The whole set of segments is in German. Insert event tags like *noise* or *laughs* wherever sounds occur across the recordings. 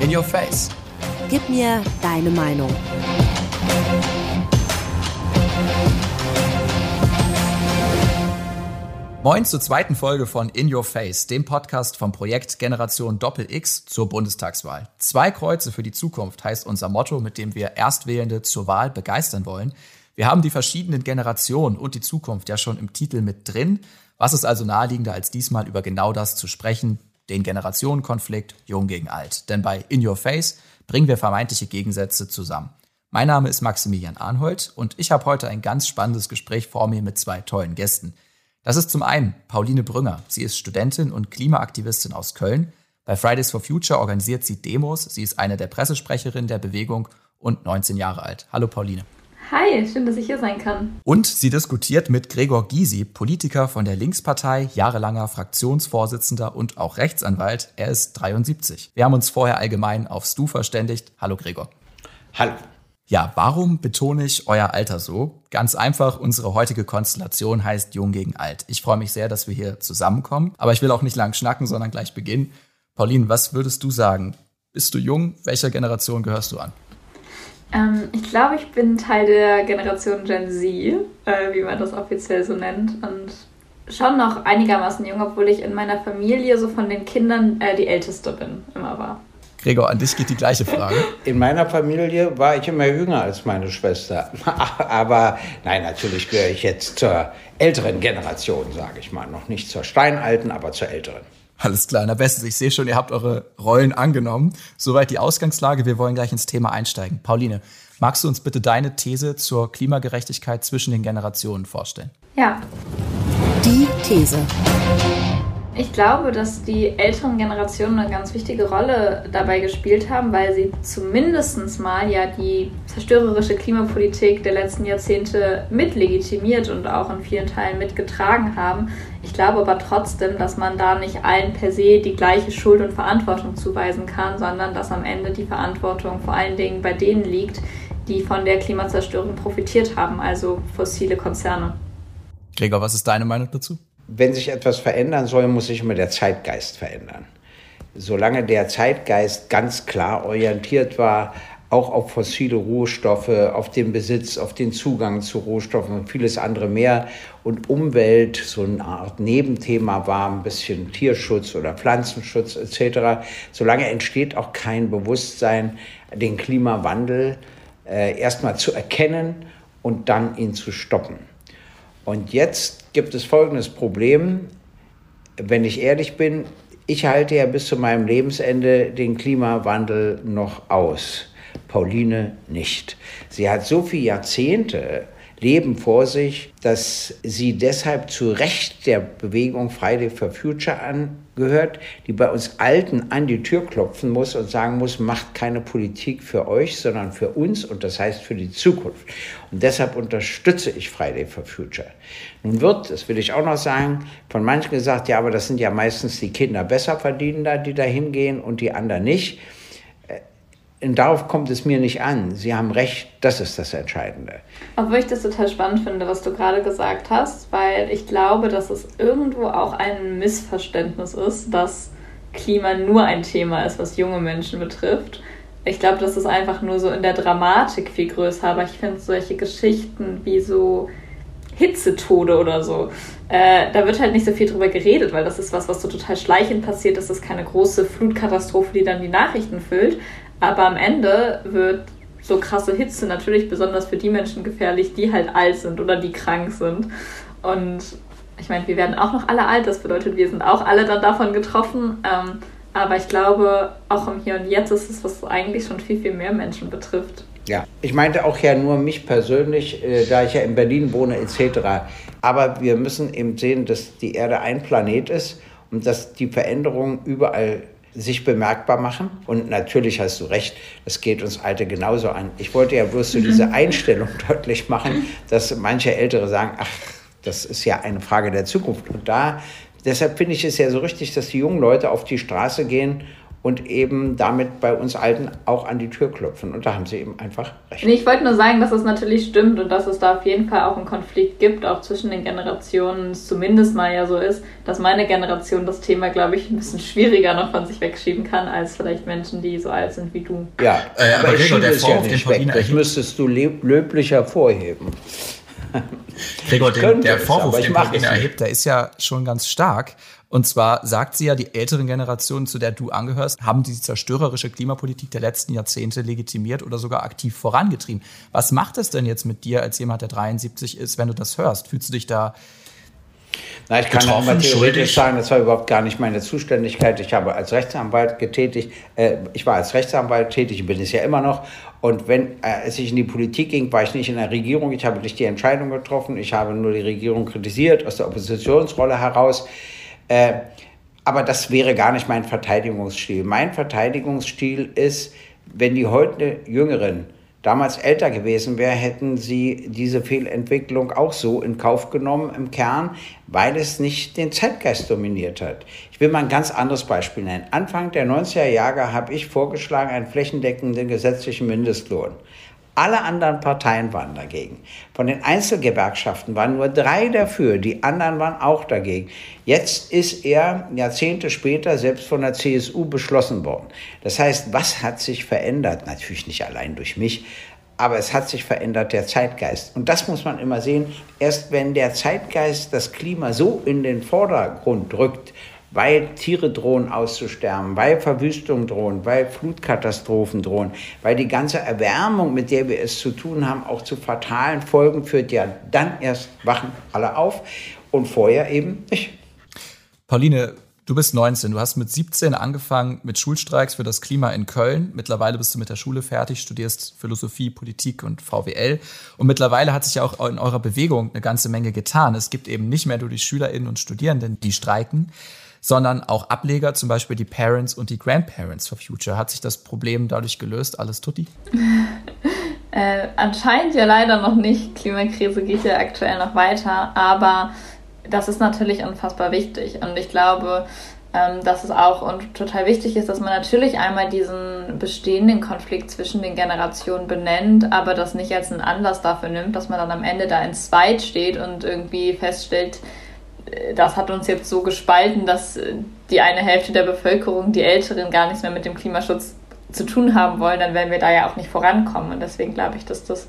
In Your Face. Gib mir deine Meinung. Moin zur zweiten Folge von In Your Face, dem Podcast vom Projekt Generation Doppel X zur Bundestagswahl. Zwei Kreuze für die Zukunft heißt unser Motto, mit dem wir Erstwählende zur Wahl begeistern wollen. Wir haben die verschiedenen Generationen und die Zukunft ja schon im Titel mit drin. Was ist also naheliegender, als diesmal über genau das zu sprechen? Den Generationenkonflikt Jung gegen Alt. Denn bei In Your Face bringen wir vermeintliche Gegensätze zusammen. Mein Name ist Maximilian Arnhold und ich habe heute ein ganz spannendes Gespräch vor mir mit zwei tollen Gästen. Das ist zum einen Pauline Brünger. Sie ist Studentin und Klimaaktivistin aus Köln. Bei Fridays for Future organisiert sie Demos. Sie ist eine der Pressesprecherinnen der Bewegung und 19 Jahre alt. Hallo Pauline. Hi, schön, dass ich hier sein kann. Und sie diskutiert mit Gregor Gysi, Politiker von der Linkspartei, jahrelanger Fraktionsvorsitzender und auch Rechtsanwalt. Er ist 73. Wir haben uns vorher allgemein aufs Du verständigt. Hallo Gregor. Hallo. Ja, warum betone ich euer Alter so? Ganz einfach, unsere heutige Konstellation heißt Jung gegen Alt. Ich freue mich sehr, dass wir hier zusammenkommen, aber ich will auch nicht lang schnacken, sondern gleich beginnen. Pauline, was würdest du sagen? Bist du jung? Welcher Generation gehörst du an? Ähm, ich glaube, ich bin Teil der Generation Gen Z, äh, wie man das offiziell so nennt. Und schon noch einigermaßen jung, obwohl ich in meiner Familie so von den Kindern äh, die Älteste bin, immer war. Gregor, an dich geht die gleiche Frage. *laughs* In meiner Familie war ich immer jünger als meine Schwester. *laughs* Aber nein, natürlich gehöre ich jetzt zur älteren Generation, sage ich mal. Noch nicht zur steinalten, aber zur älteren. Alles klar, na bestens. Ich sehe schon, ihr habt eure Rollen angenommen. Soweit die Ausgangslage. Wir wollen gleich ins Thema einsteigen. Pauline, magst du uns bitte deine These zur Klimagerechtigkeit zwischen den Generationen vorstellen? Ja. Die These. Ich glaube, dass die älteren Generationen eine ganz wichtige Rolle dabei gespielt haben, weil sie zumindest mal ja die zerstörerische Klimapolitik der letzten Jahrzehnte mitlegitimiert und auch in vielen Teilen mitgetragen haben. Ich glaube aber trotzdem, dass man da nicht allen per se die gleiche Schuld und Verantwortung zuweisen kann, sondern dass am Ende die Verantwortung vor allen Dingen bei denen liegt, die von der Klimazerstörung profitiert haben, also fossile Konzerne. Gregor, was ist deine Meinung dazu? wenn sich etwas verändern soll, muss sich immer der Zeitgeist verändern. Solange der Zeitgeist ganz klar orientiert war, auch auf fossile Rohstoffe, auf den Besitz, auf den Zugang zu Rohstoffen und vieles andere mehr und Umwelt so eine Art Nebenthema war, ein bisschen Tierschutz oder Pflanzenschutz etc., solange entsteht auch kein Bewusstsein, den Klimawandel äh, erstmal zu erkennen und dann ihn zu stoppen. Und jetzt gibt es folgendes Problem. Wenn ich ehrlich bin, ich halte ja bis zu meinem Lebensende den Klimawandel noch aus. Pauline nicht. Sie hat so viele Jahrzehnte Leben vor sich, dass sie deshalb zu Recht der Bewegung Friday for Future angehört, die bei uns Alten an die Tür klopfen muss und sagen muss, macht keine Politik für euch, sondern für uns und das heißt für die Zukunft. Und deshalb unterstütze ich Friday for Future. Nun wird, das will ich auch noch sagen, von manchen gesagt, ja, aber das sind ja meistens die Kinder besser verdienender, die da hingehen und die anderen nicht. Und darauf kommt es mir nicht an. Sie haben recht, das ist das Entscheidende. Obwohl ich das total spannend finde, was du gerade gesagt hast, weil ich glaube, dass es irgendwo auch ein Missverständnis ist, dass Klima nur ein Thema ist, was junge Menschen betrifft. Ich glaube, das ist einfach nur so in der Dramatik viel größer, aber ich finde solche Geschichten wie so Hitzetode oder so, äh, da wird halt nicht so viel drüber geredet, weil das ist was, was so total schleichend passiert. Das ist keine große Flutkatastrophe, die dann die Nachrichten füllt. Aber am Ende wird so krasse Hitze natürlich besonders für die Menschen gefährlich, die halt alt sind oder die krank sind. Und ich meine, wir werden auch noch alle alt, das bedeutet, wir sind auch alle dann davon getroffen. Ähm, aber ich glaube, auch im Hier und Jetzt ist es, was eigentlich schon viel, viel mehr Menschen betrifft. Ja, ich meinte auch ja nur mich persönlich, äh, da ich ja in Berlin wohne etc. Aber wir müssen eben sehen, dass die Erde ein Planet ist und dass die Veränderungen überall sich bemerkbar machen. Und natürlich hast du recht, das geht uns Alte genauso an. Ich wollte ja bloß so diese Einstellung *laughs* deutlich machen, dass manche Ältere sagen, ach, das ist ja eine Frage der Zukunft. Und da, deshalb finde ich es ja so richtig, dass die jungen Leute auf die Straße gehen und eben damit bei uns Alten auch an die Tür klopfen. Und da haben sie eben einfach recht. Ich wollte nur sagen, dass es natürlich stimmt und dass es da auf jeden Fall auch einen Konflikt gibt, auch zwischen den Generationen. Es zumindest mal ja so ist, dass meine Generation das Thema, glaube ich, ein bisschen schwieriger noch von sich wegschieben kann, als vielleicht Menschen, die so alt sind wie du. Ja, äh, aber, aber ich schiebe es ja nicht weg. Das müsstest du löblich hervorheben. Gregor, den, der Vorwurf, den Paulina erhebt, der ist ja schon ganz stark. Und zwar sagt sie ja, die älteren Generationen, zu der du angehörst, haben die zerstörerische Klimapolitik der letzten Jahrzehnte legitimiert oder sogar aktiv vorangetrieben. Was macht es denn jetzt mit dir als jemand, der 73 ist, wenn du das hörst? Fühlst du dich da na, ich kann aber theoretisch sagen, das war überhaupt gar nicht meine Zuständigkeit. Ich habe als Rechtsanwalt getätigt, äh, ich war als Rechtsanwalt tätig, bin es ja immer noch. Und wenn äh, es sich in die Politik ging, war ich nicht in der Regierung. Ich habe nicht die Entscheidung getroffen. Ich habe nur die Regierung kritisiert aus der Oppositionsrolle heraus. Äh, aber das wäre gar nicht mein Verteidigungsstil. Mein Verteidigungsstil ist, wenn die heute Jüngeren damals älter gewesen wäre, hätten sie diese Fehlentwicklung auch so in Kauf genommen im Kern, weil es nicht den Zeitgeist dominiert hat. Ich will mal ein ganz anderes Beispiel nennen. Anfang der 90er Jahre habe ich vorgeschlagen einen flächendeckenden gesetzlichen Mindestlohn. Alle anderen Parteien waren dagegen. Von den Einzelgewerkschaften waren nur drei dafür, die anderen waren auch dagegen. Jetzt ist er Jahrzehnte später selbst von der CSU beschlossen worden. Das heißt, was hat sich verändert? Natürlich nicht allein durch mich, aber es hat sich verändert der Zeitgeist. Und das muss man immer sehen. Erst wenn der Zeitgeist das Klima so in den Vordergrund rückt, weil Tiere drohen auszusterben, weil Verwüstung drohen, weil Flutkatastrophen drohen, weil die ganze Erwärmung, mit der wir es zu tun haben, auch zu fatalen Folgen führt, ja, dann erst wachen alle auf und vorher eben nicht. Pauline, du bist 19, du hast mit 17 angefangen mit Schulstreiks für das Klima in Köln. Mittlerweile bist du mit der Schule fertig, studierst Philosophie, Politik und VWL. Und mittlerweile hat sich ja auch in eurer Bewegung eine ganze Menge getan. Es gibt eben nicht mehr nur die SchülerInnen und Studierenden, die streiken, sondern auch Ableger, zum Beispiel die Parents und die Grandparents for Future. Hat sich das Problem dadurch gelöst? Alles tutti? *laughs* äh, anscheinend ja leider noch nicht. Klimakrise geht ja aktuell noch weiter, aber das ist natürlich unfassbar wichtig. Und ich glaube, ähm, dass es auch und total wichtig ist, dass man natürlich einmal diesen bestehenden Konflikt zwischen den Generationen benennt, aber das nicht als einen Anlass dafür nimmt, dass man dann am Ende da in Zweit steht und irgendwie feststellt, das hat uns jetzt so gespalten, dass die eine Hälfte der Bevölkerung, die Älteren, gar nichts mehr mit dem Klimaschutz zu tun haben wollen, dann werden wir da ja auch nicht vorankommen. Und deswegen glaube ich, dass das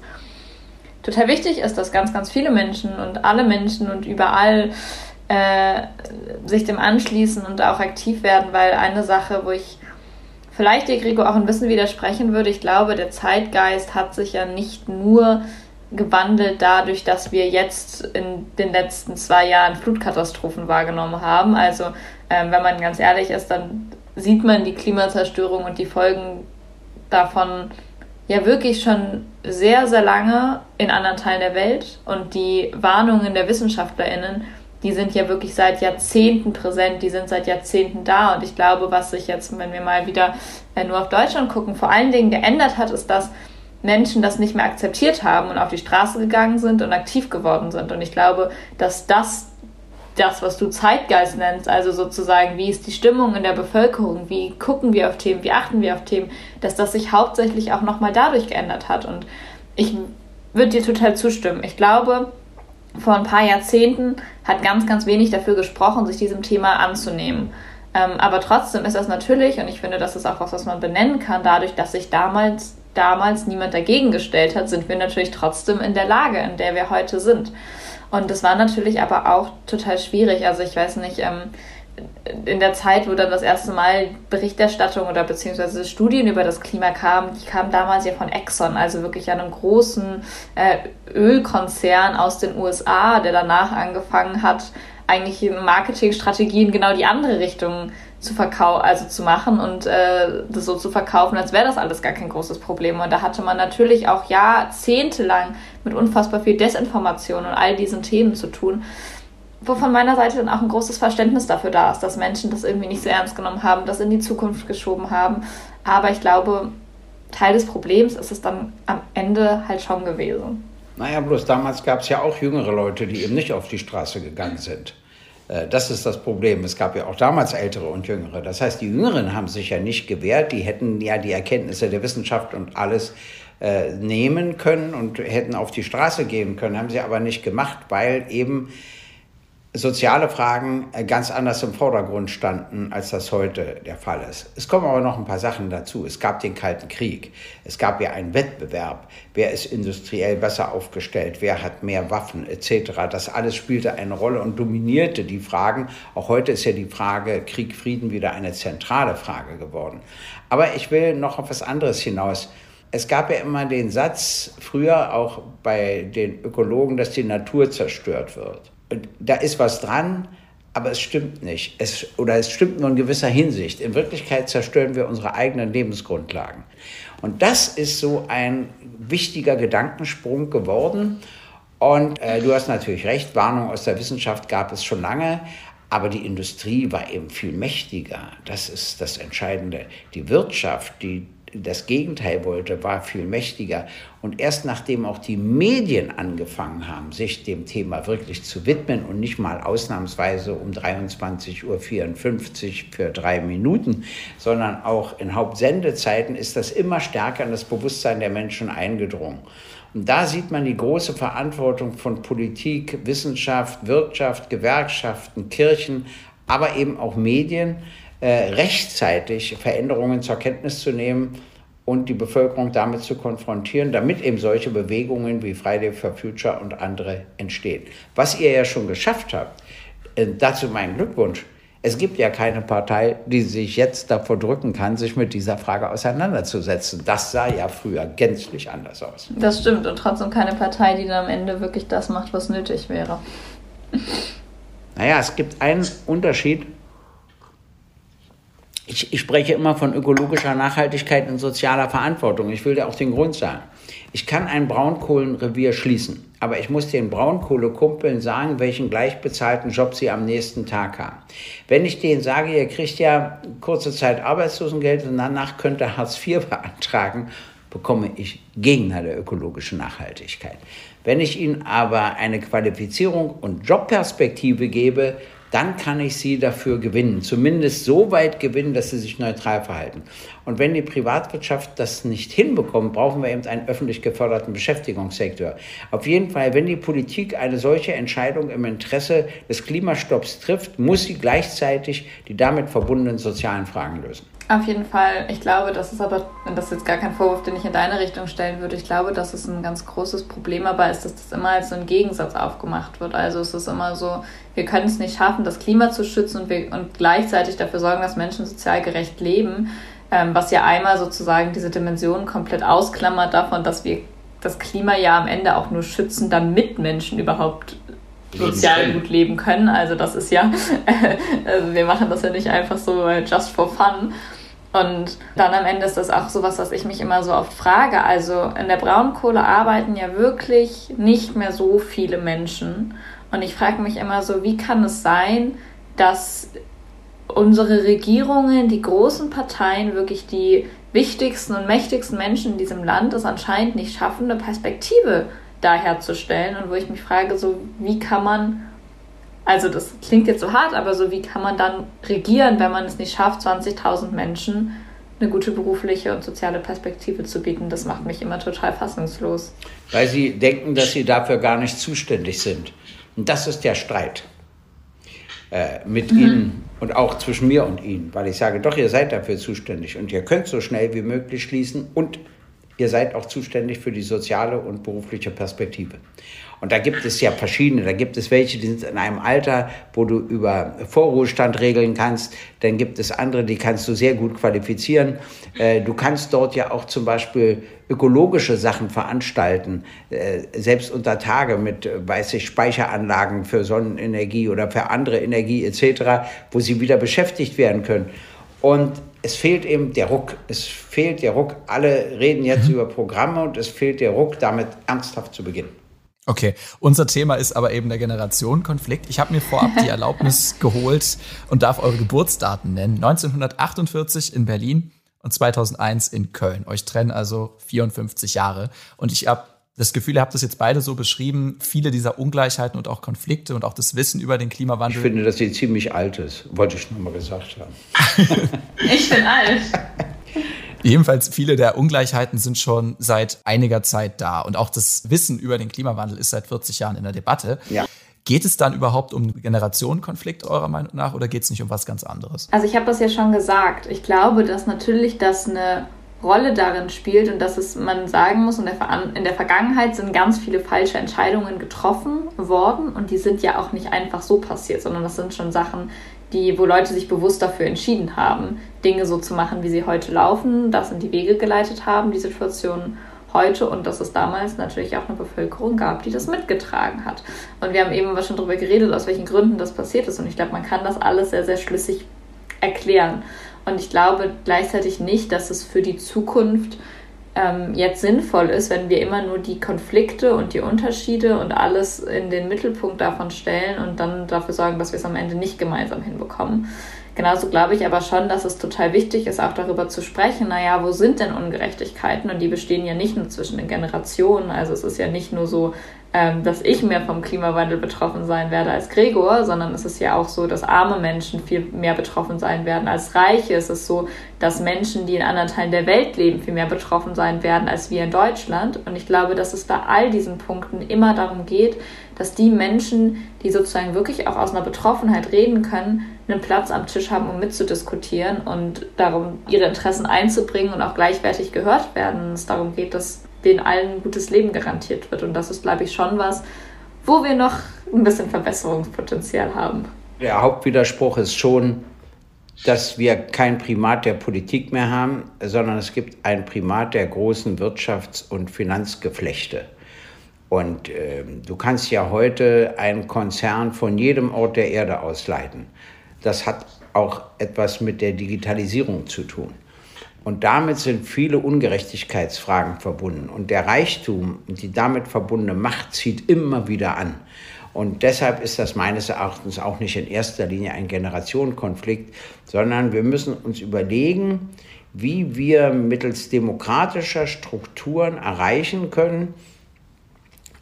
total wichtig ist, dass ganz, ganz viele Menschen und alle Menschen und überall äh, sich dem anschließen und auch aktiv werden, weil eine Sache, wo ich vielleicht dir, Gregor, auch ein bisschen widersprechen würde, ich glaube, der Zeitgeist hat sich ja nicht nur gewandelt dadurch, dass wir jetzt in den letzten zwei Jahren Flutkatastrophen wahrgenommen haben. Also ähm, wenn man ganz ehrlich ist, dann sieht man die Klimazerstörung und die Folgen davon ja wirklich schon sehr, sehr lange in anderen Teilen der Welt. Und die Warnungen der Wissenschaftlerinnen, die sind ja wirklich seit Jahrzehnten präsent, die sind seit Jahrzehnten da. Und ich glaube, was sich jetzt, wenn wir mal wieder äh, nur auf Deutschland gucken, vor allen Dingen geändert hat, ist, dass Menschen das nicht mehr akzeptiert haben und auf die Straße gegangen sind und aktiv geworden sind. Und ich glaube, dass das, das, was du Zeitgeist nennst, also sozusagen, wie ist die Stimmung in der Bevölkerung, wie gucken wir auf Themen, wie achten wir auf Themen, dass das sich hauptsächlich auch nochmal dadurch geändert hat. Und ich würde dir total zustimmen. Ich glaube, vor ein paar Jahrzehnten hat ganz, ganz wenig dafür gesprochen, sich diesem Thema anzunehmen. Ähm, aber trotzdem ist das natürlich, und ich finde, das ist auch was, was man benennen kann, dadurch, dass sich damals damals niemand dagegen gestellt hat, sind wir natürlich trotzdem in der Lage, in der wir heute sind. Und das war natürlich aber auch total schwierig. Also ich weiß nicht, ähm, in der Zeit, wo dann das erste Mal Berichterstattung oder beziehungsweise Studien über das Klima kamen, die kamen damals ja von Exxon, also wirklich einem großen äh, Ölkonzern aus den USA, der danach angefangen hat, eigentlich in Marketingstrategien genau die andere Richtung zu verkaufen, also zu machen und äh, das so zu verkaufen, als wäre das alles gar kein großes Problem. Und da hatte man natürlich auch jahrzehntelang mit unfassbar viel Desinformation und all diesen Themen zu tun, wo von meiner Seite dann auch ein großes Verständnis dafür da ist, dass Menschen das irgendwie nicht so ernst genommen haben, das in die Zukunft geschoben haben. Aber ich glaube, Teil des Problems ist es dann am Ende halt schon gewesen. Naja, bloß damals gab es ja auch jüngere Leute, die eben nicht auf die Straße gegangen sind. Äh, das ist das Problem. Es gab ja auch damals Ältere und Jüngere. Das heißt, die Jüngeren haben sich ja nicht gewehrt. Die hätten ja die Erkenntnisse der Wissenschaft und alles äh, nehmen können und hätten auf die Straße gehen können, haben sie aber nicht gemacht, weil eben soziale Fragen äh, ganz anders im Vordergrund standen, als das heute der Fall ist. Es kommen aber noch ein paar Sachen dazu. Es gab den Kalten Krieg. Es gab ja einen Wettbewerb. Wer ist industriell besser aufgestellt? Wer hat mehr Waffen etc.? Das alles spielte eine Rolle und dominierte die Fragen. Auch heute ist ja die Frage Krieg, Frieden wieder eine zentrale Frage geworden. Aber ich will noch auf was anderes hinaus. Es gab ja immer den Satz, früher auch bei den Ökologen, dass die Natur zerstört wird da ist was dran, aber es stimmt nicht. Es, oder es stimmt nur in gewisser Hinsicht. In Wirklichkeit zerstören wir unsere eigenen Lebensgrundlagen. Und das ist so ein wichtiger Gedankensprung geworden. Und äh, du hast natürlich recht, Warnung aus der Wissenschaft gab es schon lange, aber die Industrie war eben viel mächtiger. Das ist das Entscheidende. Die Wirtschaft, die das Gegenteil wollte, war viel mächtiger. Und erst nachdem auch die Medien angefangen haben, sich dem Thema wirklich zu widmen und nicht mal ausnahmsweise um 23.54 Uhr für drei Minuten, sondern auch in Hauptsendezeiten, ist das immer stärker in das Bewusstsein der Menschen eingedrungen. Und da sieht man die große Verantwortung von Politik, Wissenschaft, Wirtschaft, Gewerkschaften, Kirchen, aber eben auch Medien, rechtzeitig Veränderungen zur Kenntnis zu nehmen und die Bevölkerung damit zu konfrontieren, damit eben solche Bewegungen wie Friday for Future und andere entstehen. Was ihr ja schon geschafft habt, äh, dazu mein Glückwunsch. Es gibt ja keine Partei, die sich jetzt davor drücken kann, sich mit dieser Frage auseinanderzusetzen. Das sah ja früher gänzlich anders aus. Das stimmt und trotzdem keine Partei, die dann am Ende wirklich das macht, was nötig wäre. Naja, es gibt einen Unterschied ich, ich, spreche immer von ökologischer Nachhaltigkeit und sozialer Verantwortung. Ich will dir auch den Grund sagen. Ich kann ein Braunkohlenrevier schließen, aber ich muss den Braunkohlekumpeln sagen, welchen gleichbezahlten Job sie am nächsten Tag haben. Wenn ich denen sage, ihr kriegt ja kurze Zeit Arbeitslosengeld und danach könnt ihr Hartz IV *laughs* beantragen, bekomme ich Gegner der ökologischen Nachhaltigkeit. Wenn ich ihnen aber eine Qualifizierung und Jobperspektive gebe, dann kann ich sie dafür gewinnen. Zumindest so weit gewinnen, dass sie sich neutral verhalten. Und wenn die Privatwirtschaft das nicht hinbekommt, brauchen wir eben einen öffentlich geförderten Beschäftigungssektor. Auf jeden Fall, wenn die Politik eine solche Entscheidung im Interesse des Klimastopps trifft, muss sie gleichzeitig die damit verbundenen sozialen Fragen lösen. Auf jeden Fall. Ich glaube, das ist aber, das ist jetzt gar kein Vorwurf, den ich in deine Richtung stellen würde. Ich glaube, dass es ein ganz großes Problem aber ist, dass das immer als so ein Gegensatz aufgemacht wird. Also es ist immer so, wir können es nicht schaffen, das Klima zu schützen und, wir, und gleichzeitig dafür sorgen, dass Menschen sozial gerecht leben, ähm, was ja einmal sozusagen diese Dimension komplett ausklammert davon, dass wir das Klima ja am Ende auch nur schützen, damit Menschen überhaupt sozial gut leben können. Also das ist ja, *laughs* also wir machen das ja nicht einfach so just for fun. Und dann am Ende ist das auch so was, was ich mich immer so oft frage. Also in der Braunkohle arbeiten ja wirklich nicht mehr so viele Menschen. Und ich frage mich immer so, wie kann es sein, dass unsere Regierungen, die großen Parteien, wirklich die wichtigsten und mächtigsten Menschen in diesem Land es anscheinend nicht schaffen, eine Perspektive da herzustellen. Und wo ich mich frage, so wie kann man also das klingt jetzt so hart, aber so wie kann man dann regieren, wenn man es nicht schafft, 20.000 Menschen eine gute berufliche und soziale Perspektive zu bieten? Das macht mich immer total fassungslos. Weil sie denken, dass sie dafür gar nicht zuständig sind. Und das ist der Streit äh, mit mhm. ihnen und auch zwischen mir und ihnen, weil ich sage, doch, ihr seid dafür zuständig und ihr könnt so schnell wie möglich schließen und ihr seid auch zuständig für die soziale und berufliche Perspektive. Und da gibt es ja verschiedene. Da gibt es welche, die sind in einem Alter, wo du über Vorruhestand regeln kannst. Dann gibt es andere, die kannst du sehr gut qualifizieren. Äh, du kannst dort ja auch zum Beispiel ökologische Sachen veranstalten, äh, selbst unter Tage mit, weiß ich, Speicheranlagen für Sonnenenergie oder für andere Energie etc., wo sie wieder beschäftigt werden können. Und es fehlt eben der Ruck. Es fehlt der Ruck. Alle reden jetzt mhm. über Programme und es fehlt der Ruck, damit ernsthaft zu beginnen. Okay, unser Thema ist aber eben der Generationenkonflikt. Ich habe mir vorab die *laughs* Erlaubnis geholt und darf eure Geburtsdaten nennen. 1948 in Berlin und 2001 in Köln. Euch trennen also 54 Jahre. Und ich habe das Gefühl, ihr habt das jetzt beide so beschrieben, viele dieser Ungleichheiten und auch Konflikte und auch das Wissen über den Klimawandel. Ich finde, dass sie ziemlich alt ist, wollte ich nochmal gesagt haben. *laughs* *laughs* ich bin alt. Jedenfalls viele der Ungleichheiten sind schon seit einiger Zeit da und auch das Wissen über den Klimawandel ist seit 40 Jahren in der Debatte. Ja. Geht es dann überhaupt um Generationenkonflikt eurer Meinung nach oder geht es nicht um was ganz anderes? Also ich habe das ja schon gesagt. Ich glaube, dass natürlich das eine Rolle darin spielt und dass es, man sagen muss, in der, in der Vergangenheit sind ganz viele falsche Entscheidungen getroffen worden und die sind ja auch nicht einfach so passiert, sondern das sind schon Sachen, die, wo Leute sich bewusst dafür entschieden haben, Dinge so zu machen, wie sie heute laufen, das in die Wege geleitet haben, die Situation heute und dass es damals natürlich auch eine Bevölkerung gab, die das mitgetragen hat. Und wir haben eben schon darüber geredet, aus welchen Gründen das passiert ist und ich glaube, man kann das alles sehr, sehr schlüssig erklären. Und ich glaube gleichzeitig nicht, dass es für die Zukunft ähm, jetzt sinnvoll ist, wenn wir immer nur die Konflikte und die Unterschiede und alles in den Mittelpunkt davon stellen und dann dafür sorgen, dass wir es am Ende nicht gemeinsam hinbekommen. Genauso glaube ich aber schon, dass es total wichtig ist, auch darüber zu sprechen, naja, wo sind denn Ungerechtigkeiten? Und die bestehen ja nicht nur zwischen den Generationen. Also es ist ja nicht nur so, dass ich mehr vom Klimawandel betroffen sein werde als Gregor, sondern es ist ja auch so, dass arme Menschen viel mehr betroffen sein werden als Reiche. Es ist so, dass Menschen, die in anderen Teilen der Welt leben, viel mehr betroffen sein werden als wir in Deutschland. Und ich glaube, dass es bei all diesen Punkten immer darum geht, dass die Menschen, die sozusagen wirklich auch aus einer Betroffenheit reden können, einen Platz am Tisch haben, um mitzudiskutieren und darum, ihre Interessen einzubringen und auch gleichwertig gehört werden. Und es darum geht, dass denen allen ein gutes Leben garantiert wird. Und das ist, glaube ich, schon was, wo wir noch ein bisschen Verbesserungspotenzial haben. Der Hauptwiderspruch ist schon, dass wir kein Primat der Politik mehr haben, sondern es gibt ein Primat der großen Wirtschafts- und Finanzgeflechte. Und äh, du kannst ja heute einen Konzern von jedem Ort der Erde ausleiten. Das hat auch etwas mit der Digitalisierung zu tun. Und damit sind viele Ungerechtigkeitsfragen verbunden. Und der Reichtum und die damit verbundene Macht zieht immer wieder an. Und deshalb ist das meines Erachtens auch nicht in erster Linie ein Generationenkonflikt, sondern wir müssen uns überlegen, wie wir mittels demokratischer Strukturen erreichen können.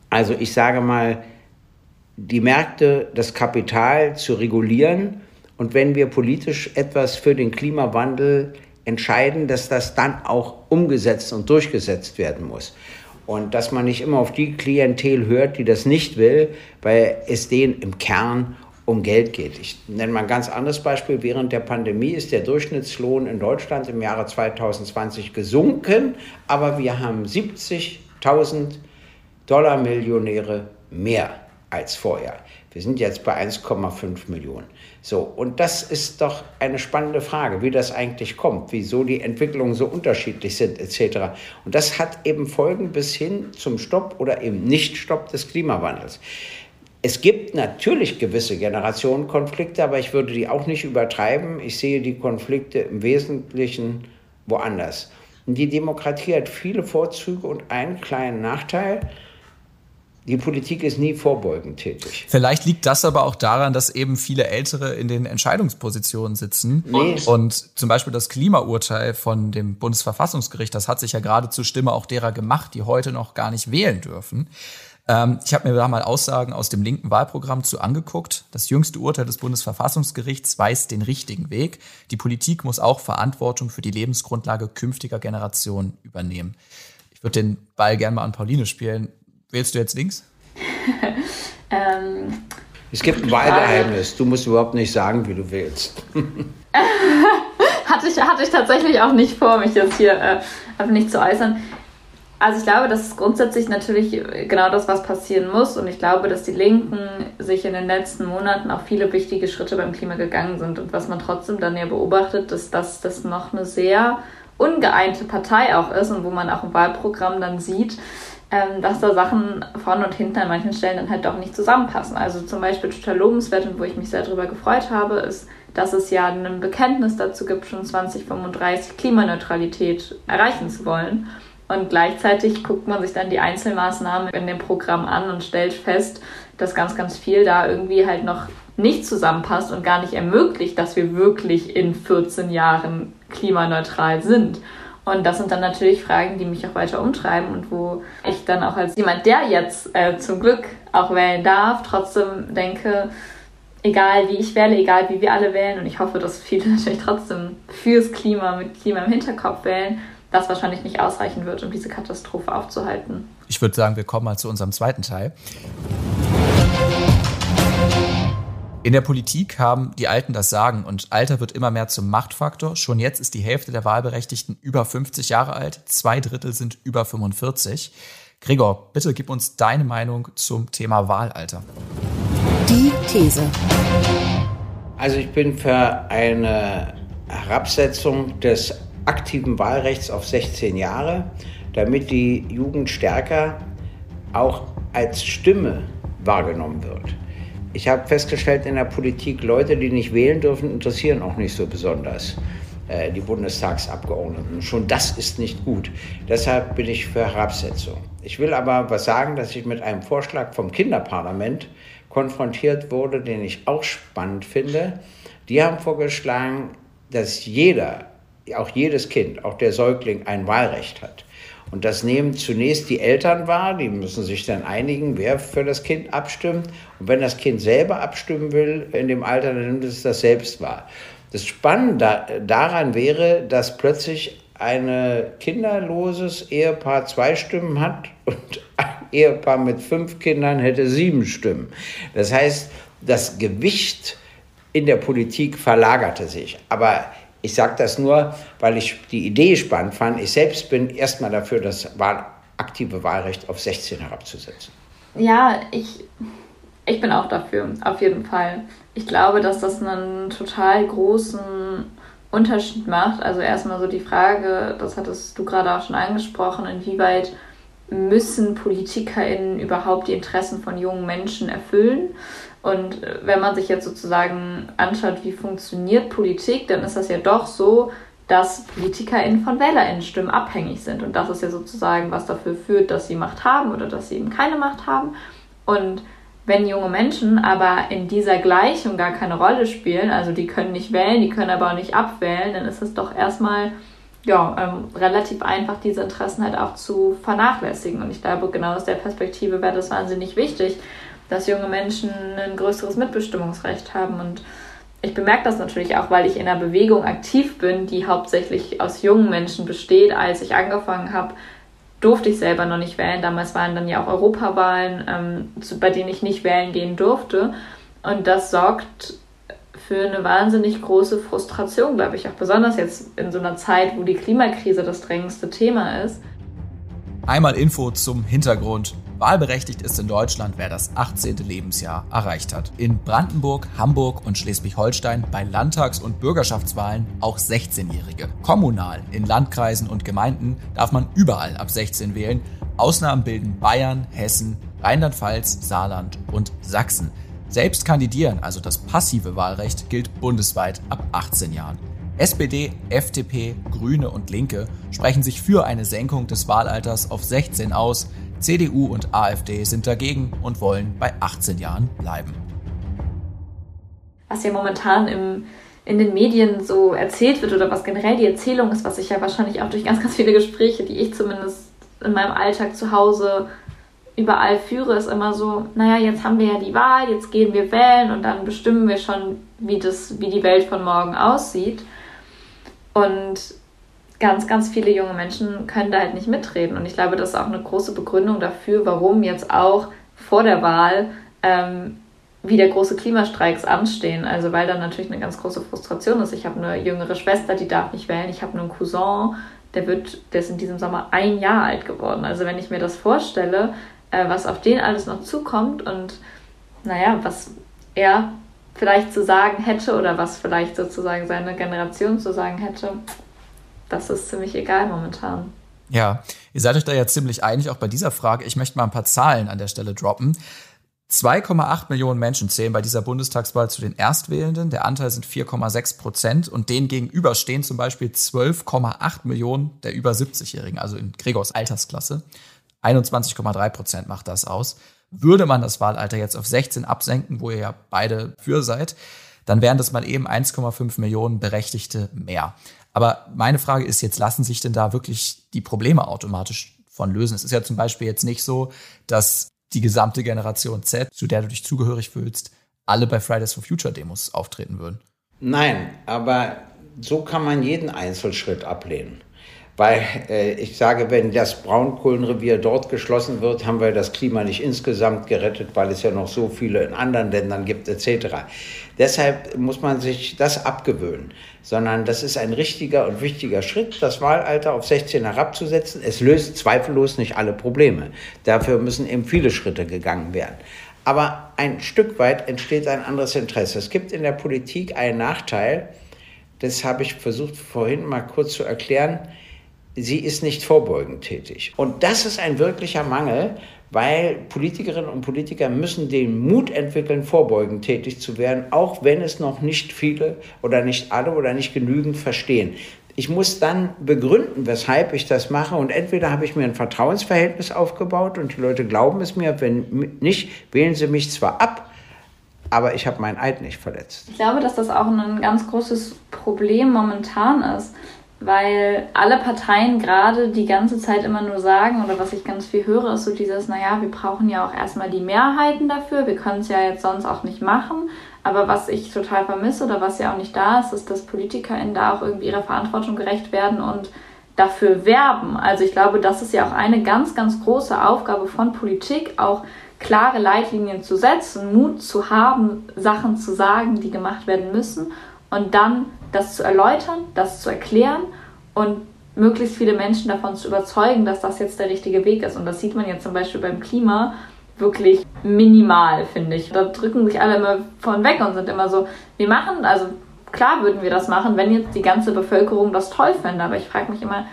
Also ich sage mal, die Märkte, das Kapital zu regulieren. Und wenn wir politisch etwas für den Klimawandel entscheiden, dass das dann auch umgesetzt und durchgesetzt werden muss. Und dass man nicht immer auf die Klientel hört, die das nicht will, weil es denen im Kern um Geld geht. Ich nenne mal ein ganz anderes Beispiel. Während der Pandemie ist der Durchschnittslohn in Deutschland im Jahre 2020 gesunken, aber wir haben 70.000 Dollar Millionäre mehr als vorher. Wir sind jetzt bei 1,5 Millionen. So, und das ist doch eine spannende Frage, wie das eigentlich kommt, wieso die Entwicklungen so unterschiedlich sind, etc. Und das hat eben Folgen bis hin zum Stopp oder eben Nicht-Stopp des Klimawandels. Es gibt natürlich gewisse Generationenkonflikte, aber ich würde die auch nicht übertreiben. Ich sehe die Konflikte im Wesentlichen woanders. Die Demokratie hat viele Vorzüge und einen kleinen Nachteil. Die Politik ist nie vorbeugend tätig. Vielleicht liegt das aber auch daran, dass eben viele Ältere in den Entscheidungspositionen sitzen. Nee. Und zum Beispiel das Klimaurteil von dem Bundesverfassungsgericht, das hat sich ja gerade zur Stimme auch derer gemacht, die heute noch gar nicht wählen dürfen. Ähm, ich habe mir da mal Aussagen aus dem linken Wahlprogramm zu angeguckt. Das jüngste Urteil des Bundesverfassungsgerichts weist den richtigen Weg. Die Politik muss auch Verantwortung für die Lebensgrundlage künftiger Generationen übernehmen. Ich würde den Ball gerne mal an Pauline spielen. Wählst du jetzt links? *laughs* ähm, es gibt ein Wahlgeheimnis. Du musst überhaupt nicht sagen, wie du wählst. *laughs* hatte, ich, hatte ich tatsächlich auch nicht vor, mich jetzt hier äh, nicht zu äußern. Also ich glaube, das ist grundsätzlich natürlich genau das, was passieren muss. Und ich glaube, dass die Linken sich in den letzten Monaten auch viele wichtige Schritte beim Klima gegangen sind. Und was man trotzdem dann ja beobachtet, ist, dass das noch eine sehr ungeeinte Partei auch ist und wo man auch im Wahlprogramm dann sieht, ähm, dass da Sachen vorne und hinten an manchen Stellen dann halt doch nicht zusammenpassen. Also zum Beispiel total lobenswert und wo ich mich sehr darüber gefreut habe, ist, dass es ja ein Bekenntnis dazu gibt, schon 2035 Klimaneutralität erreichen zu wollen. Und gleichzeitig guckt man sich dann die Einzelmaßnahmen in dem Programm an und stellt fest, dass ganz, ganz viel da irgendwie halt noch nicht zusammenpasst und gar nicht ermöglicht, dass wir wirklich in 14 Jahren klimaneutral sind. Und das sind dann natürlich Fragen, die mich auch weiter umtreiben und wo ich dann auch als jemand, der jetzt äh, zum Glück auch wählen darf, trotzdem denke, egal wie ich wähle, egal wie wir alle wählen, und ich hoffe, dass viele *laughs* natürlich trotzdem fürs Klima mit Klima im Hinterkopf wählen, das wahrscheinlich nicht ausreichen wird, um diese Katastrophe aufzuhalten. Ich würde sagen, wir kommen mal zu unserem zweiten Teil. In der Politik haben die Alten das Sagen und Alter wird immer mehr zum Machtfaktor. Schon jetzt ist die Hälfte der Wahlberechtigten über 50 Jahre alt, zwei Drittel sind über 45. Gregor, bitte gib uns deine Meinung zum Thema Wahlalter. Die These. Also ich bin für eine Herabsetzung des aktiven Wahlrechts auf 16 Jahre, damit die Jugend stärker auch als Stimme wahrgenommen wird. Ich habe festgestellt in der Politik, Leute, die nicht wählen dürfen, interessieren auch nicht so besonders äh, die Bundestagsabgeordneten. Schon das ist nicht gut. Deshalb bin ich für Herabsetzung. Ich will aber was sagen, dass ich mit einem Vorschlag vom Kinderparlament konfrontiert wurde, den ich auch spannend finde. Die haben vorgeschlagen, dass jeder, auch jedes Kind, auch der Säugling, ein Wahlrecht hat. Und das nehmen zunächst die Eltern wahr, die müssen sich dann einigen, wer für das Kind abstimmt. Und wenn das Kind selber abstimmen will in dem Alter, dann nimmt es das selbst wahr. Das Spannende daran wäre, dass plötzlich ein kinderloses Ehepaar zwei Stimmen hat und ein Ehepaar mit fünf Kindern hätte sieben Stimmen. Das heißt, das Gewicht in der Politik verlagerte sich. Aber ich sage das nur, weil ich die Idee spannend fand. Ich selbst bin erstmal dafür, das Wahl, aktive Wahlrecht auf 16 herabzusetzen. Ja, ich, ich bin auch dafür, auf jeden Fall. Ich glaube, dass das einen total großen Unterschied macht. Also erstmal so die Frage, das hattest du gerade auch schon angesprochen, inwieweit müssen PolitikerInnen überhaupt die Interessen von jungen Menschen erfüllen? Und äh, wenn man sich jetzt sozusagen anschaut, wie funktioniert Politik, dann ist das ja doch so, dass PolitikerInnen von WählerInnen-Stimmen abhängig sind. Und das ist ja sozusagen, was dafür führt, dass sie Macht haben oder dass sie eben keine Macht haben. Und wenn junge Menschen aber in dieser Gleichung gar keine Rolle spielen, also die können nicht wählen, die können aber auch nicht abwählen, dann ist es doch erstmal ja, ähm, relativ einfach, diese Interessen halt auch zu vernachlässigen. Und ich glaube, genau aus der Perspektive wäre das wahnsinnig wichtig, dass junge Menschen ein größeres Mitbestimmungsrecht haben. Und ich bemerke das natürlich auch, weil ich in einer Bewegung aktiv bin, die hauptsächlich aus jungen Menschen besteht. Als ich angefangen habe, durfte ich selber noch nicht wählen. Damals waren dann ja auch Europawahlen, ähm, zu, bei denen ich nicht wählen gehen durfte. Und das sorgt für eine wahnsinnig große Frustration, glaube ich, auch besonders jetzt in so einer Zeit, wo die Klimakrise das drängendste Thema ist. Einmal Info zum Hintergrund. Wahlberechtigt ist in Deutschland, wer das 18. Lebensjahr erreicht hat. In Brandenburg, Hamburg und Schleswig-Holstein bei Landtags- und Bürgerschaftswahlen auch 16-Jährige. Kommunal in Landkreisen und Gemeinden darf man überall ab 16 wählen. Ausnahmen bilden Bayern, Hessen, Rheinland-Pfalz, Saarland und Sachsen. Selbst kandidieren, also das passive Wahlrecht, gilt bundesweit ab 18 Jahren. SPD, FDP, Grüne und Linke sprechen sich für eine Senkung des Wahlalters auf 16 aus. CDU und AfD sind dagegen und wollen bei 18 Jahren bleiben. Was ja momentan im, in den Medien so erzählt wird oder was generell die Erzählung ist, was ich ja wahrscheinlich auch durch ganz, ganz viele Gespräche, die ich zumindest in meinem Alltag zu Hause überall führe, ist immer so, naja, jetzt haben wir ja die Wahl, jetzt gehen wir wählen und dann bestimmen wir schon, wie, das, wie die Welt von morgen aussieht. Und ganz, ganz viele junge Menschen können da halt nicht mitreden. Und ich glaube, das ist auch eine große Begründung dafür, warum jetzt auch vor der Wahl ähm, wieder große Klimastreiks anstehen. Also weil dann natürlich eine ganz große Frustration ist. Ich habe eine jüngere Schwester, die darf nicht wählen. Ich habe einen Cousin, der wird, der ist in diesem Sommer ein Jahr alt geworden. Also wenn ich mir das vorstelle, äh, was auf den alles noch zukommt und naja, was er vielleicht zu sagen hätte oder was vielleicht sozusagen seine Generation zu sagen hätte, das ist ziemlich egal momentan. Ja, ihr seid euch da ja ziemlich einig, auch bei dieser Frage. Ich möchte mal ein paar Zahlen an der Stelle droppen. 2,8 Millionen Menschen zählen bei dieser Bundestagswahl zu den Erstwählenden. Der Anteil sind 4,6 Prozent und denen gegenüber stehen zum Beispiel 12,8 Millionen der über 70-Jährigen, also in Gregors Altersklasse. 21,3 Prozent macht das aus. Würde man das Wahlalter jetzt auf 16 absenken, wo ihr ja beide für seid, dann wären das mal eben 1,5 Millionen Berechtigte mehr. Aber meine Frage ist jetzt, lassen sich denn da wirklich die Probleme automatisch von lösen? Es ist ja zum Beispiel jetzt nicht so, dass die gesamte Generation Z, zu der du dich zugehörig fühlst, alle bei Fridays for Future Demos auftreten würden. Nein, aber so kann man jeden Einzelschritt ablehnen. Weil äh, ich sage, wenn das Braunkohlenrevier dort geschlossen wird, haben wir das Klima nicht insgesamt gerettet, weil es ja noch so viele in anderen Ländern gibt etc. Deshalb muss man sich das abgewöhnen, sondern das ist ein richtiger und wichtiger Schritt, das Wahlalter auf 16 herabzusetzen. Es löst zweifellos nicht alle Probleme. Dafür müssen eben viele Schritte gegangen werden. Aber ein Stück weit entsteht ein anderes Interesse. Es gibt in der Politik einen Nachteil, das habe ich versucht vorhin mal kurz zu erklären sie ist nicht vorbeugend tätig. Und das ist ein wirklicher Mangel, weil Politikerinnen und Politiker müssen den Mut entwickeln, vorbeugend tätig zu werden, auch wenn es noch nicht viele oder nicht alle oder nicht genügend verstehen. Ich muss dann begründen, weshalb ich das mache. Und entweder habe ich mir ein Vertrauensverhältnis aufgebaut und die Leute glauben es mir, wenn nicht, wählen sie mich zwar ab, aber ich habe meinen Eid nicht verletzt. Ich glaube, dass das auch ein ganz großes Problem momentan ist weil alle Parteien gerade die ganze Zeit immer nur sagen, oder was ich ganz viel höre, ist so dieses, naja, wir brauchen ja auch erstmal die Mehrheiten dafür, wir können es ja jetzt sonst auch nicht machen. Aber was ich total vermisse oder was ja auch nicht da ist, ist, dass PolitikerInnen da auch irgendwie ihrer Verantwortung gerecht werden und dafür werben. Also ich glaube, das ist ja auch eine ganz, ganz große Aufgabe von Politik, auch klare Leitlinien zu setzen, Mut zu haben, Sachen zu sagen, die gemacht werden müssen und dann das zu erläutern, das zu erklären und möglichst viele Menschen davon zu überzeugen, dass das jetzt der richtige Weg ist. Und das sieht man jetzt zum Beispiel beim Klima wirklich minimal, finde ich. Da drücken sich alle immer von weg und sind immer so, wir machen, also klar würden wir das machen, wenn jetzt die ganze Bevölkerung das toll fände. Aber ich frage mich immer,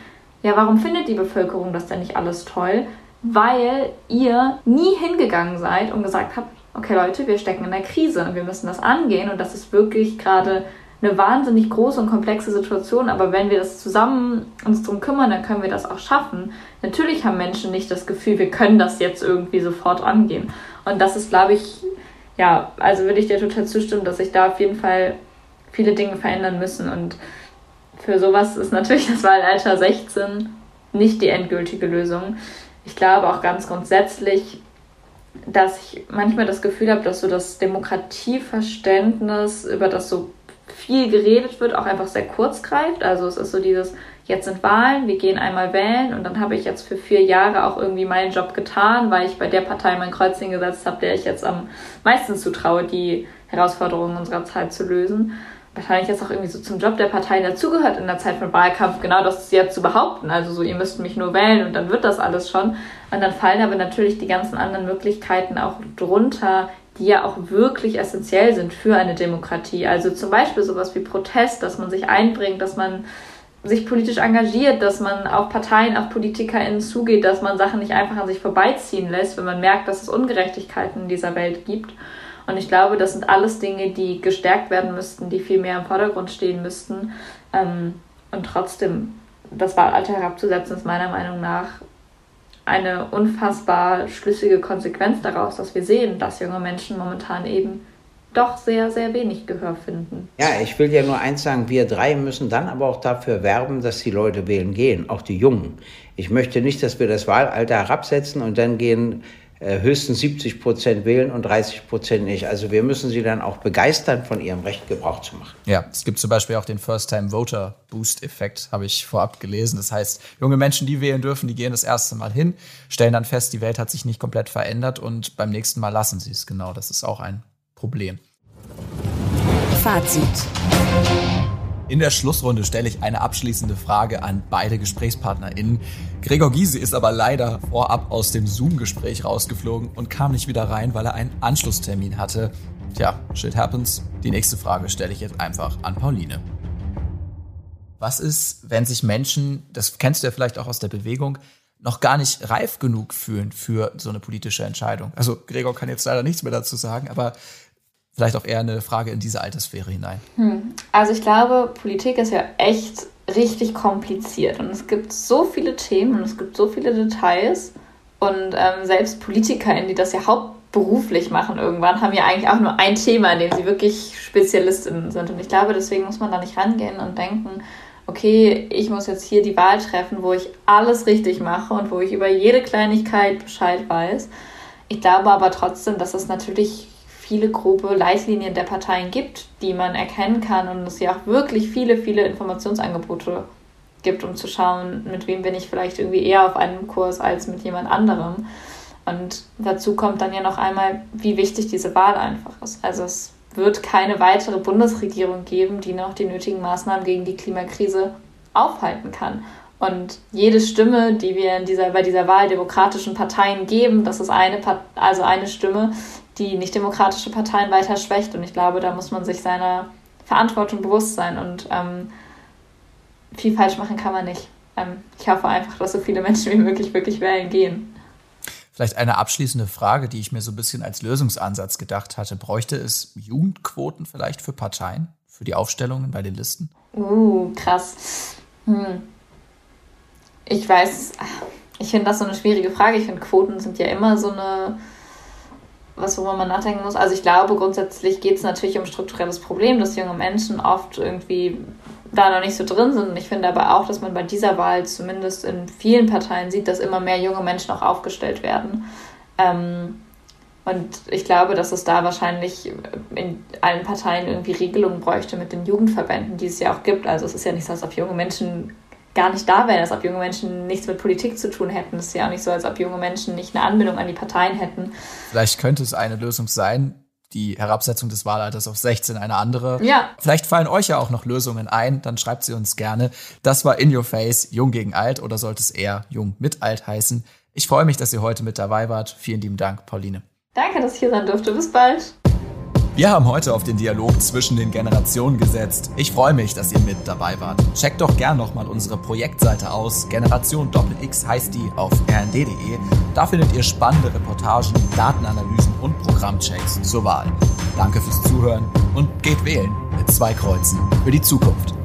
ja, warum findet die Bevölkerung das denn nicht alles toll? Weil ihr nie hingegangen seid und gesagt habt, okay Leute, wir stecken in der Krise und wir müssen das angehen und das ist wirklich gerade eine wahnsinnig große und komplexe Situation, aber wenn wir das zusammen uns drum kümmern, dann können wir das auch schaffen. Natürlich haben Menschen nicht das Gefühl, wir können das jetzt irgendwie sofort angehen. Und das ist, glaube ich, ja, also würde ich dir total zustimmen, dass sich da auf jeden Fall viele Dinge verändern müssen. Und für sowas ist natürlich das Wahlalter 16 nicht die endgültige Lösung. Ich glaube auch ganz grundsätzlich, dass ich manchmal das Gefühl habe, dass so das Demokratieverständnis, über das so viel geredet wird, auch einfach sehr kurz greift. Also es ist so dieses, jetzt sind Wahlen, wir gehen einmal wählen und dann habe ich jetzt für vier Jahre auch irgendwie meinen Job getan, weil ich bei der Partei mein Kreuz hingesetzt habe, der ich jetzt am meisten zutraue, die Herausforderungen unserer Zeit zu lösen. Wahrscheinlich jetzt auch irgendwie so zum Job der Partei dazugehört in der Zeit von Wahlkampf, genau das jetzt zu behaupten. Also so, ihr müsst mich nur wählen und dann wird das alles schon. Und dann fallen aber natürlich die ganzen anderen Möglichkeiten auch drunter, die ja auch wirklich essentiell sind für eine Demokratie. Also zum Beispiel sowas wie Protest, dass man sich einbringt, dass man sich politisch engagiert, dass man auf Parteien, auf PolitikerInnen zugeht, dass man Sachen nicht einfach an sich vorbeiziehen lässt, wenn man merkt, dass es Ungerechtigkeiten in dieser Welt gibt. Und ich glaube, das sind alles Dinge, die gestärkt werden müssten, die viel mehr im Vordergrund stehen müssten. Ähm, und trotzdem das Wahlalter herabzusetzen, ist meiner Meinung nach eine unfassbar schlüssige Konsequenz daraus, dass wir sehen, dass junge Menschen momentan eben doch sehr, sehr wenig Gehör finden. Ja, ich will ja nur eins sagen, wir drei müssen dann aber auch dafür werben, dass die Leute wählen gehen, auch die Jungen. Ich möchte nicht, dass wir das Wahlalter herabsetzen und dann gehen höchstens 70 Prozent wählen und 30 Prozent nicht. Also wir müssen sie dann auch begeistern, von ihrem Recht Gebrauch zu machen. Ja, es gibt zum Beispiel auch den First-Time-Voter-Boost-Effekt, habe ich vorab gelesen. Das heißt, junge Menschen, die wählen dürfen, die gehen das erste Mal hin, stellen dann fest, die Welt hat sich nicht komplett verändert und beim nächsten Mal lassen sie es. Genau, das ist auch ein Problem. Fazit. In der Schlussrunde stelle ich eine abschließende Frage an beide GesprächspartnerInnen. Gregor Gysi ist aber leider vorab aus dem Zoom-Gespräch rausgeflogen und kam nicht wieder rein, weil er einen Anschlusstermin hatte. Tja, shit happens. Die nächste Frage stelle ich jetzt einfach an Pauline. Was ist, wenn sich Menschen, das kennst du ja vielleicht auch aus der Bewegung, noch gar nicht reif genug fühlen für so eine politische Entscheidung? Also Gregor kann jetzt leider nichts mehr dazu sagen, aber vielleicht auch eher eine Frage in diese Alterssphäre hinein? Hm. Also ich glaube, Politik ist ja echt richtig kompliziert und es gibt so viele Themen und es gibt so viele Details und ähm, selbst PolitikerInnen, die das ja hauptberuflich machen irgendwann, haben ja eigentlich auch nur ein Thema, in dem sie wirklich Spezialistinnen sind und ich glaube, deswegen muss man da nicht rangehen und denken, okay, ich muss jetzt hier die Wahl treffen, wo ich alles richtig mache und wo ich über jede Kleinigkeit Bescheid weiß. Ich glaube aber trotzdem, dass es natürlich viele grobe Leitlinien der Parteien gibt, die man erkennen kann und es ja auch wirklich viele, viele Informationsangebote gibt, um zu schauen, mit wem bin ich vielleicht irgendwie eher auf einem Kurs als mit jemand anderem. Und dazu kommt dann ja noch einmal, wie wichtig diese Wahl einfach ist. Also es wird keine weitere Bundesregierung geben, die noch die nötigen Maßnahmen gegen die Klimakrise aufhalten kann. Und jede Stimme, die wir in dieser, bei dieser Wahl demokratischen Parteien geben, das ist eine, also eine Stimme, die nicht demokratische Parteien weiter schwächt. Und ich glaube, da muss man sich seiner Verantwortung bewusst sein. Und ähm, viel falsch machen kann man nicht. Ähm, ich hoffe einfach, dass so viele Menschen wie möglich wirklich wählen gehen. Vielleicht eine abschließende Frage, die ich mir so ein bisschen als Lösungsansatz gedacht hatte. Bräuchte es Jugendquoten vielleicht für Parteien, für die Aufstellungen bei den Listen? Uh, krass. Hm. Ich weiß, ich finde das so eine schwierige Frage. Ich finde, Quoten sind ja immer so eine was, worüber man nachdenken muss. Also ich glaube, grundsätzlich geht es natürlich um strukturelles Problem, dass junge Menschen oft irgendwie da noch nicht so drin sind. Ich finde aber auch, dass man bei dieser Wahl zumindest in vielen Parteien sieht, dass immer mehr junge Menschen auch aufgestellt werden. Ähm, und ich glaube, dass es da wahrscheinlich in allen Parteien irgendwie Regelungen bräuchte mit den Jugendverbänden, die es ja auch gibt. Also es ist ja nicht so, als ob junge Menschen gar nicht da wären, als ob junge Menschen nichts mit Politik zu tun hätten. Es ist ja auch nicht so, als ob junge Menschen nicht eine Anbindung an die Parteien hätten. Vielleicht könnte es eine Lösung sein, die Herabsetzung des Wahlalters auf 16 eine andere. Ja. Vielleicht fallen euch ja auch noch Lösungen ein, dann schreibt sie uns gerne. Das war In Your Face, Jung gegen Alt oder sollte es eher Jung mit Alt heißen? Ich freue mich, dass ihr heute mit dabei wart. Vielen lieben Dank, Pauline. Danke, dass ich hier sein durfte. Bis bald. Wir haben heute auf den Dialog zwischen den Generationen gesetzt. Ich freue mich, dass ihr mit dabei wart. Checkt doch gern nochmal unsere Projektseite aus. Generation Doppel-X heißt die auf rnd.de. Da findet ihr spannende Reportagen, Datenanalysen und Programmchecks zur Wahl. Danke fürs Zuhören und geht wählen mit zwei Kreuzen für die Zukunft.